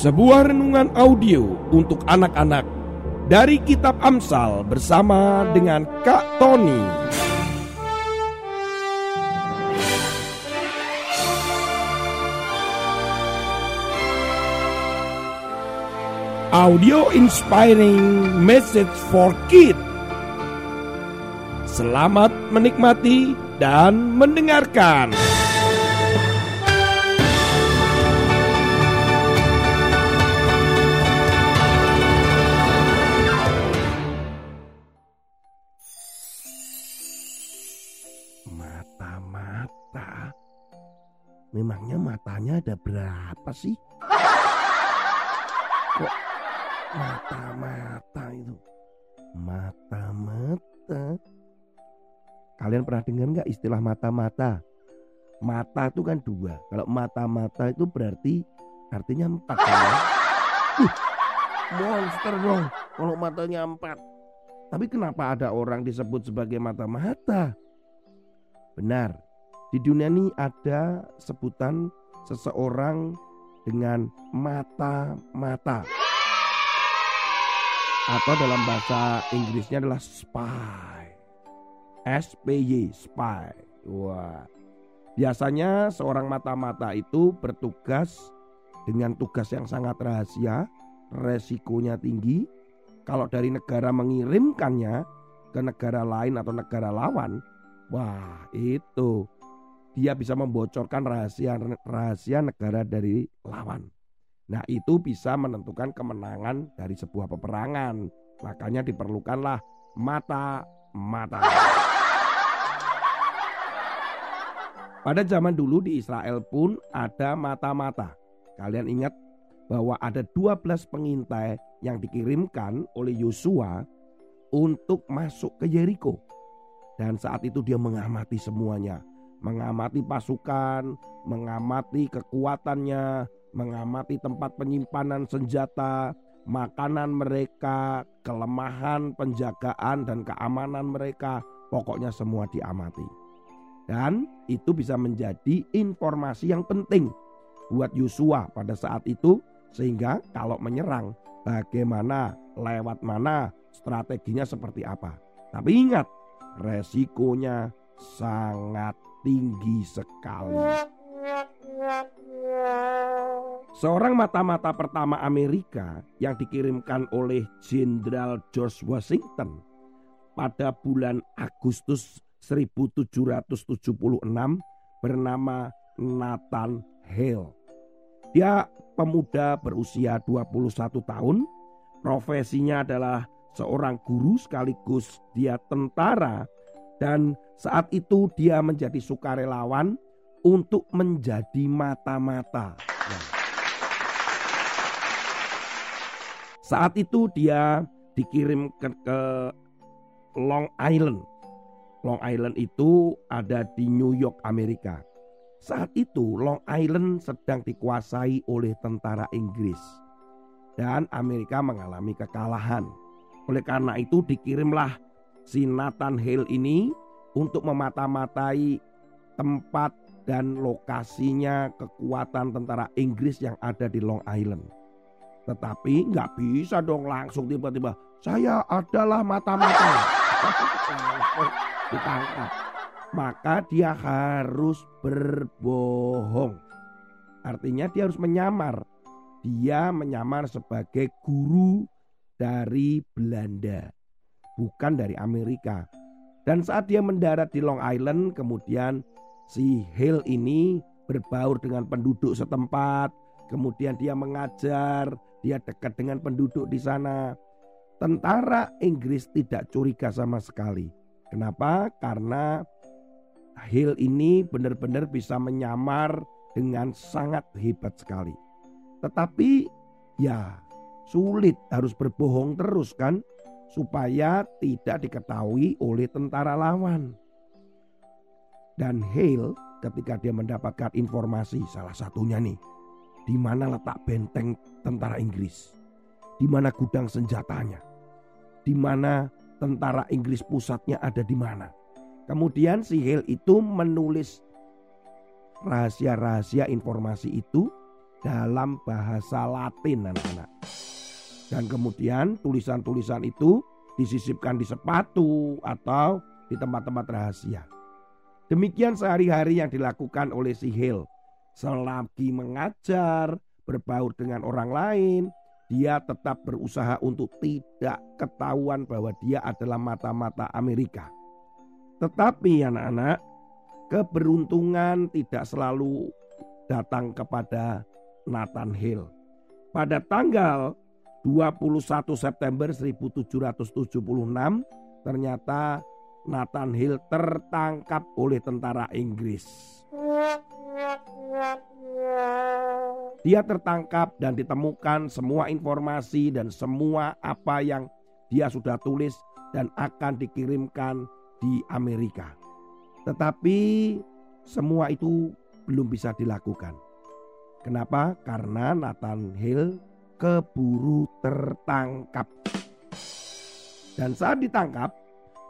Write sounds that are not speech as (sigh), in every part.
Sebuah renungan audio untuk anak-anak dari Kitab Amsal bersama dengan Kak Tony. Audio Inspiring Message for Kids. Selamat menikmati dan mendengarkan. Memangnya matanya ada berapa sih? (laughs) Kok mata-mata itu? Mata-mata. Kalian pernah dengar nggak istilah mata-mata? Mata itu kan dua. Kalau mata-mata itu berarti artinya empat. Ya? (laughs) Uh, monster dong kalau matanya empat. Tapi kenapa ada orang disebut sebagai mata-mata? Benar, di dunia ini ada sebutan seseorang dengan mata-mata. Atau dalam bahasa Inggrisnya adalah spy. SPY, spy. Wah. Biasanya seorang mata-mata itu bertugas dengan tugas yang sangat rahasia, resikonya tinggi. Kalau dari negara mengirimkannya ke negara lain atau negara lawan, Wah, itu dia bisa membocorkan rahasia-rahasia negara dari lawan. Nah, itu bisa menentukan kemenangan dari sebuah peperangan. Makanya diperlukanlah mata-mata. Pada zaman dulu di Israel pun ada mata-mata. Kalian ingat bahwa ada 12 pengintai yang dikirimkan oleh Yosua untuk masuk ke Yeriko. Dan saat itu dia mengamati semuanya. Mengamati pasukan, mengamati kekuatannya, mengamati tempat penyimpanan senjata, makanan mereka, kelemahan penjagaan dan keamanan mereka. Pokoknya semua diamati. Dan itu bisa menjadi informasi yang penting buat Yosua pada saat itu sehingga kalau menyerang bagaimana, lewat mana, strateginya seperti apa. Tapi ingat, resikonya sangat tinggi sekali. Seorang mata-mata pertama Amerika yang dikirimkan oleh Jenderal George Washington pada bulan Agustus 1776 bernama Nathan Hale. Dia pemuda berusia 21 tahun, profesinya adalah seorang guru sekaligus dia tentara dan saat itu dia menjadi sukarelawan untuk menjadi mata-mata. Nah. Saat itu dia dikirim ke, ke Long Island. Long Island itu ada di New York, Amerika. Saat itu Long Island sedang dikuasai oleh tentara Inggris dan Amerika mengalami kekalahan. Oleh karena itu dikirimlah si Nathan Hale ini untuk memata-matai tempat dan lokasinya kekuatan tentara Inggris yang ada di Long Island. Tetapi nggak bisa dong langsung tiba-tiba saya adalah mata-mata. (laughs) Ditangkap. Maka dia harus berbohong. Artinya dia harus menyamar. Dia menyamar sebagai guru dari Belanda, bukan dari Amerika. Dan saat dia mendarat di Long Island, kemudian si Hale ini berbaur dengan penduduk setempat, kemudian dia mengajar, dia dekat dengan penduduk di sana. Tentara Inggris tidak curiga sama sekali. Kenapa? Karena Hill ini benar-benar bisa menyamar dengan sangat hebat sekali. Tetapi ya sulit harus berbohong terus kan supaya tidak diketahui oleh tentara lawan. Dan Hale ketika dia mendapatkan informasi salah satunya nih di mana letak benteng tentara Inggris, di mana gudang senjatanya, di mana tentara Inggris pusatnya ada di mana. Kemudian si Hale itu menulis rahasia-rahasia informasi itu dalam bahasa Latin anak-anak. Dan kemudian tulisan-tulisan itu disisipkan di sepatu atau di tempat-tempat rahasia. Demikian sehari-hari yang dilakukan oleh si Hill. Selagi mengajar, berbaur dengan orang lain, dia tetap berusaha untuk tidak ketahuan bahwa dia adalah mata-mata Amerika. Tetapi anak-anak, keberuntungan tidak selalu datang kepada Nathan Hill. Pada tanggal 21 September 1776 ternyata Nathan Hill tertangkap oleh tentara Inggris. Dia tertangkap dan ditemukan semua informasi dan semua apa yang dia sudah tulis dan akan dikirimkan di Amerika. Tetapi semua itu belum bisa dilakukan. Kenapa? Karena Nathan Hill keburu tertangkap. Dan saat ditangkap,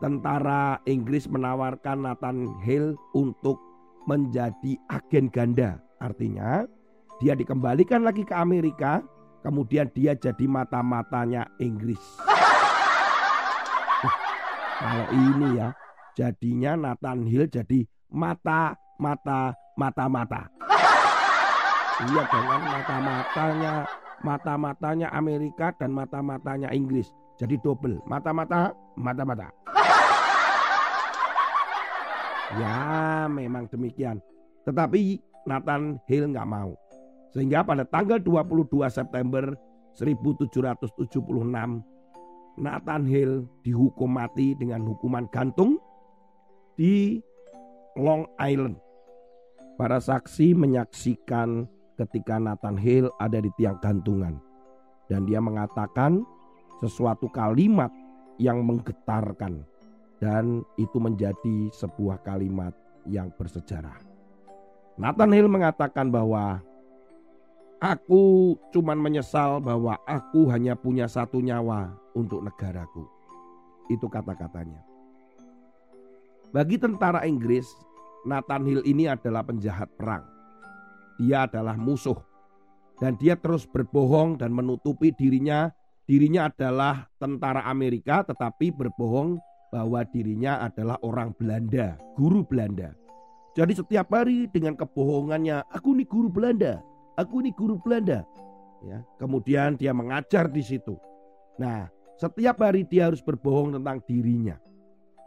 tentara Inggris menawarkan Nathan Hill untuk menjadi agen ganda. Artinya, dia dikembalikan lagi ke Amerika, kemudian dia jadi mata-matanya Inggris. kalau ini ya, jadinya Nathan Hill jadi mata, mata, mata, mata. Iya dengan mata-matanya, mata-matanya Amerika dan mata-matanya Inggris. Jadi double, mata-mata, mata-mata. Ya memang demikian. Tetapi Nathan Hill nggak mau. Sehingga pada tanggal 22 September 1776 Nathan Hill dihukum mati dengan hukuman gantung di Long Island. Para saksi menyaksikan ketika Nathan Hill ada di tiang gantungan dan dia mengatakan sesuatu kalimat yang menggetarkan dan itu menjadi sebuah kalimat yang bersejarah. Nathan Hill mengatakan bahwa Aku cuman menyesal bahwa aku hanya punya satu nyawa untuk negaraku. Itu kata-katanya. Bagi tentara Inggris, Nathan Hill ini adalah penjahat perang. Dia adalah musuh. Dan dia terus berbohong dan menutupi dirinya. Dirinya adalah tentara Amerika tetapi berbohong bahwa dirinya adalah orang Belanda, guru Belanda. Jadi setiap hari dengan kebohongannya, aku nih guru Belanda, aku ini guru Belanda. Ya, kemudian dia mengajar di situ. Nah, setiap hari dia harus berbohong tentang dirinya.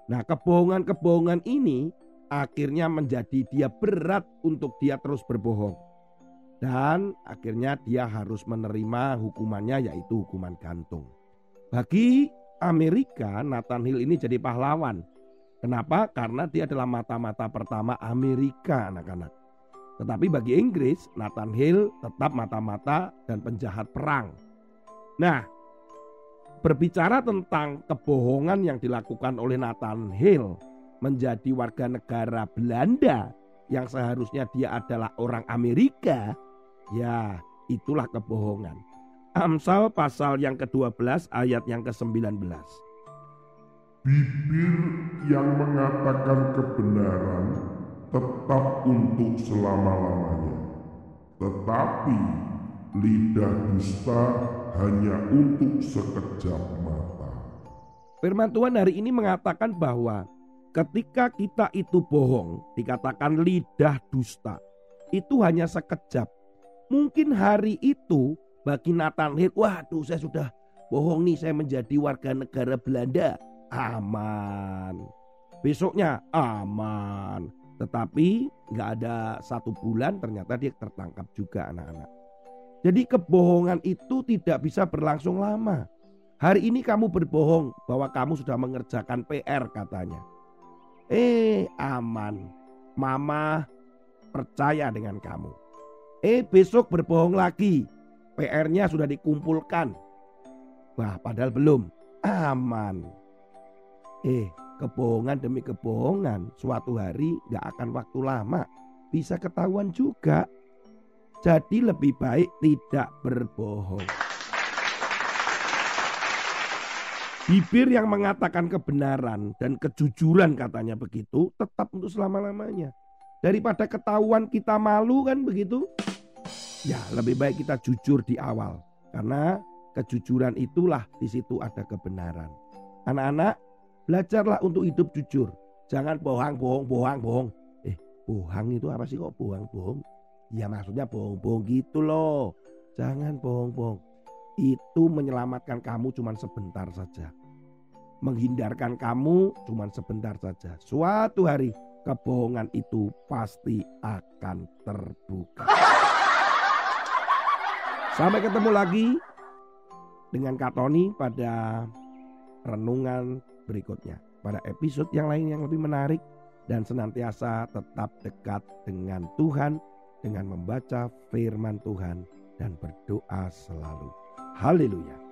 Nah, kebohongan-kebohongan ini akhirnya menjadi dia berat untuk dia terus berbohong. Dan akhirnya dia harus menerima hukumannya yaitu hukuman gantung. Bagi Amerika, Nathan Hill ini jadi pahlawan. Kenapa? Karena dia adalah mata-mata pertama Amerika anak-anak. Tetapi bagi Inggris, Nathan Hill tetap mata-mata dan penjahat perang. Nah, berbicara tentang kebohongan yang dilakukan oleh Nathan Hill menjadi warga negara Belanda yang seharusnya dia adalah orang Amerika, ya itulah kebohongan. Amsal pasal yang ke-12 ayat yang ke-19. Bibir yang mengatakan kebenaran tetap untuk selama-lamanya. Tetapi lidah dusta hanya untuk sekejap mata. Firman Tuhan hari ini mengatakan bahwa ketika kita itu bohong, dikatakan lidah dusta, itu hanya sekejap. Mungkin hari itu bagi Nathan Hill, waduh saya sudah bohong nih saya menjadi warga negara Belanda. Aman. Besoknya aman. Tetapi nggak ada satu bulan ternyata dia tertangkap juga anak-anak. Jadi kebohongan itu tidak bisa berlangsung lama. Hari ini kamu berbohong bahwa kamu sudah mengerjakan PR katanya. Eh aman, mama percaya dengan kamu. Eh besok berbohong lagi, PR-nya sudah dikumpulkan. Wah padahal belum, aman. Eh kebohongan demi kebohongan suatu hari gak akan waktu lama bisa ketahuan juga. Jadi lebih baik tidak berbohong. Bibir yang mengatakan kebenaran dan kejujuran katanya begitu tetap untuk selama-lamanya. Daripada ketahuan kita malu kan begitu. Ya, lebih baik kita jujur di awal karena kejujuran itulah di situ ada kebenaran. Anak-anak, belajarlah untuk hidup jujur. Jangan bohong, bohong, bohong, bohong. Eh, bohong itu apa sih kok bohong, bohong? Ya maksudnya bohong-bohong gitu loh. Jangan bohong-bohong. Itu menyelamatkan kamu cuma sebentar saja. Menghindarkan kamu cuma sebentar saja. Suatu hari kebohongan itu pasti akan terbuka. Sampai ketemu lagi dengan Kak Tony pada renungan berikutnya. Pada episode yang lain yang lebih menarik dan senantiasa tetap dekat dengan Tuhan dengan membaca firman Tuhan dan berdoa selalu. Haleluya.